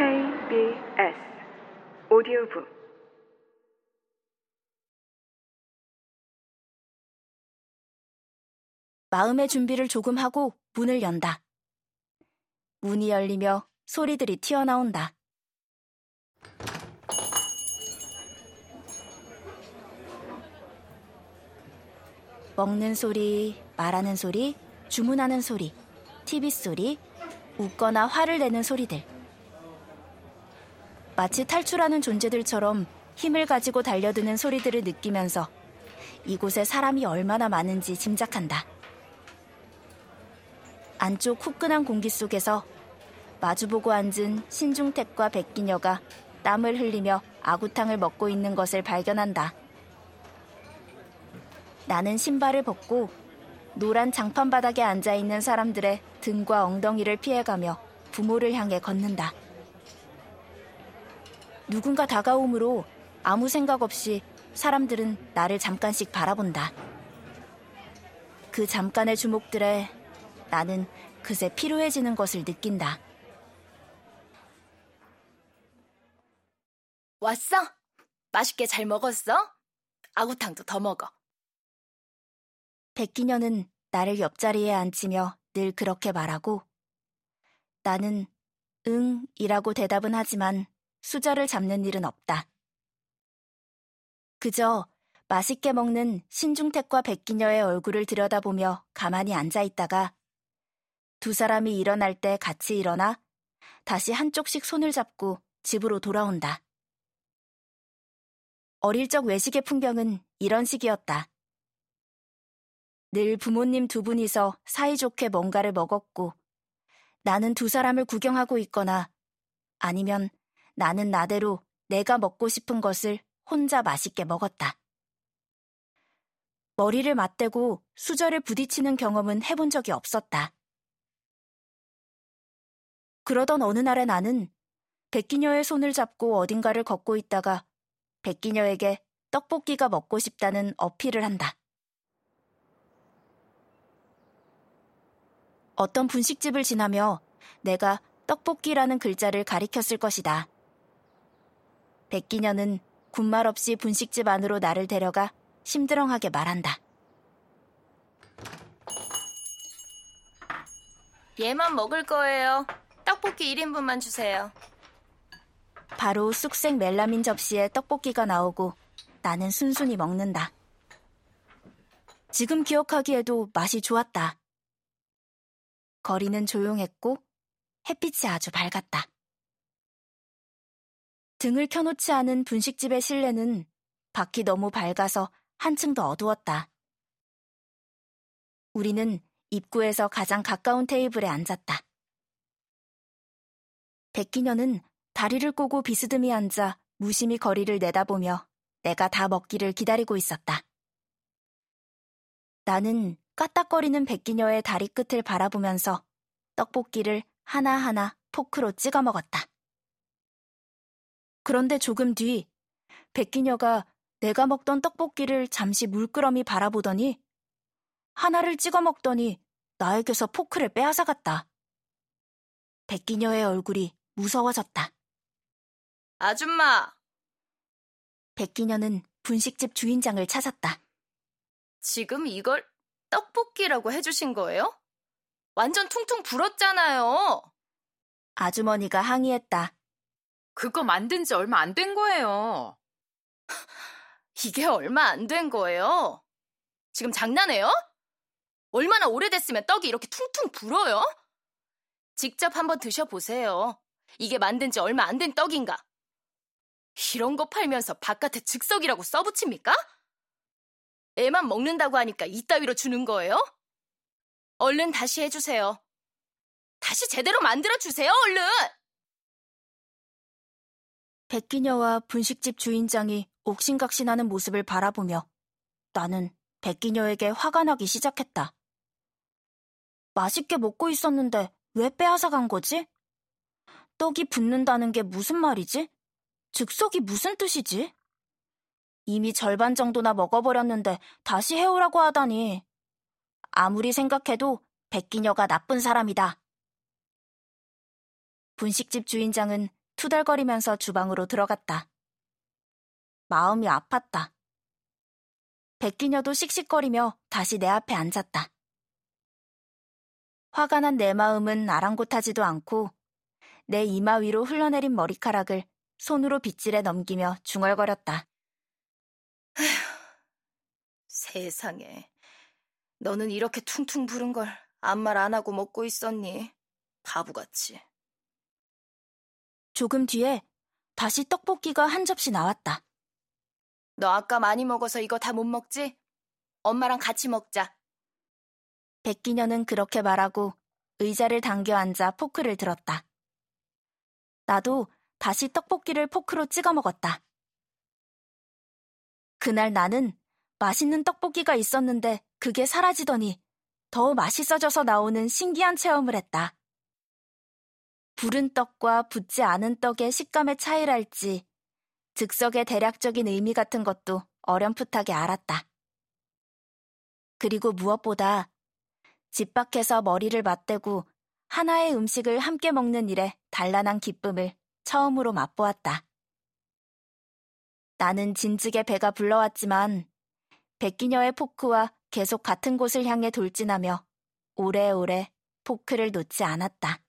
KBS 오디오북 마음의 준비를 조금 하고 문을 연다. 문이 열리며 소리들이 튀어나온다. 먹는 소리, 말하는 소리, 주문하는 소리, TV 소리, 웃거나 화를 내는 소리들. 마치 탈출하는 존재들처럼 힘을 가지고 달려드는 소리들을 느끼면서 이곳에 사람이 얼마나 많은지 짐작한다. 안쪽 후끈한 공기 속에서 마주보고 앉은 신중택과 백기녀가 땀을 흘리며 아구탕을 먹고 있는 것을 발견한다. 나는 신발을 벗고 노란 장판 바닥에 앉아 있는 사람들의 등과 엉덩이를 피해가며 부모를 향해 걷는다. 누군가 다가오므로 아무 생각 없이 사람들은 나를 잠깐씩 바라본다. 그 잠깐의 주목들에 나는 그새 피로해지는 것을 느낀다. 왔어? 맛있게 잘 먹었어? 아구탕도 더 먹어. 백기녀는 나를 옆자리에 앉히며 늘 그렇게 말하고 나는 응 이라고 대답은 하지만 수저를 잡는 일은 없다. 그저 맛있게 먹는 신중택과 백기녀의 얼굴을 들여다보며 가만히 앉아 있다가 두 사람이 일어날 때 같이 일어나 다시 한쪽씩 손을 잡고 집으로 돌아온다. 어릴 적 외식의 풍경은 이런 식이었다. 늘 부모님 두 분이서 사이좋게 뭔가를 먹었고 나는 두 사람을 구경하고 있거나 아니면 나는 나대로 내가 먹고 싶은 것을 혼자 맛있게 먹었다. 머리를 맞대고 수저를 부딪히는 경험은 해본 적이 없었다. 그러던 어느 날에 나는 백기녀의 손을 잡고 어딘가를 걷고 있다가 백기녀에게 떡볶이가 먹고 싶다는 어필을 한다. 어떤 분식집을 지나며 내가 떡볶이라는 글자를 가리켰을 것이다. 백기녀는 군말 없이 분식집 안으로 나를 데려가 심드렁하게 말한다. 얘만 먹을 거예요. 떡볶이 1인분만 주세요. 바로 쑥색 멜라민 접시에 떡볶이가 나오고 나는 순순히 먹는다. 지금 기억하기에도 맛이 좋았다. 거리는 조용했고 햇빛이 아주 밝았다. 등을 켜놓지 않은 분식집의 실내는 밖이 너무 밝아서 한층 더 어두웠다. 우리는 입구에서 가장 가까운 테이블에 앉았다. 백기녀는 다리를 꼬고 비스듬히 앉아 무심히 거리를 내다보며 내가 다 먹기를 기다리고 있었다. 나는 까딱거리는 백기녀의 다리 끝을 바라보면서 떡볶이를 하나하나 포크로 찍어 먹었다. 그런데 조금 뒤 백기녀가 내가 먹던 떡볶이를 잠시 물끄러미 바라보더니 하나를 찍어 먹더니 나에게서 포크를 빼앗아갔다. 백기녀의 얼굴이 무서워졌다. 아줌마! 백기녀는 분식집 주인장을 찾았다. 지금 이걸 떡볶이라고 해주신 거예요? 완전 퉁퉁 불었잖아요. 아주머니가 항의했다. 그거 만든 지 얼마 안 된 거예요. 이게 얼마 안 된 거예요? 지금 장난해요? 얼마나 오래됐으면 떡이 이렇게 퉁퉁 불어요? 직접 한번 드셔보세요. 이게 만든 지 얼마 안 된 떡인가? 이런 거 팔면서 바깥에 즉석이라고 써붙입니까? 애만 먹는다고 하니까 이따위로 주는 거예요? 얼른 다시 해주세요. 다시 제대로 만들어주세요, 얼른! 백기녀와 분식집 주인장이 옥신각신하는 모습을 바라보며 나는 백기녀에게 화가 나기 시작했다. 맛있게 먹고 있었는데 왜 빼앗아 간 거지? 떡이 붙는다는 게 무슨 말이지? 즉석이 무슨 뜻이지? 이미 절반 정도나 먹어버렸는데 다시 해오라고 하다니. 아무리 생각해도 백기녀가 나쁜 사람이다. 분식집 주인장은 투덜거리면서 주방으로 들어갔다. 마음이 아팠다. 백기녀도 씩씩거리며 다시 내 앞에 앉았다. 화가 난 내 마음은 아랑곳하지도 않고 내 이마 위로 흘러내린 머리카락을 손으로 빗질해 넘기며 중얼거렸다. 세상에. 너는 이렇게 퉁퉁 부른 걸 아무 말 안 하고 먹고 있었니? 바보같이. 조금 뒤에 다시 떡볶이가 한 접시 나왔다. 너 아까 많이 먹어서 이거 다 못 먹지? 엄마랑 같이 먹자. 백기녀는 그렇게 말하고 의자를 당겨 앉아 포크를 들었다. 나도 다시 떡볶이를 포크로 찍어 먹었다. 그날 나는 맛있는 떡볶이가 있었는데 그게 사라지더니 더 맛있어져서 나오는 신기한 체험을 했다. 부른 떡과 붙지 않은 떡의 식감의 차이랄지 즉석의 대략적인 의미 같은 것도 어렴풋하게 알았다. 그리고 무엇보다 집 밖에서 머리를 맞대고 하나의 음식을 함께 먹는 일에 단란한 기쁨을 처음으로 맛보았다. 나는 진즉에 배가 불러왔지만 백기녀의 포크와 계속 같은 곳을 향해 돌진하며 오래오래 포크를 놓지 않았다.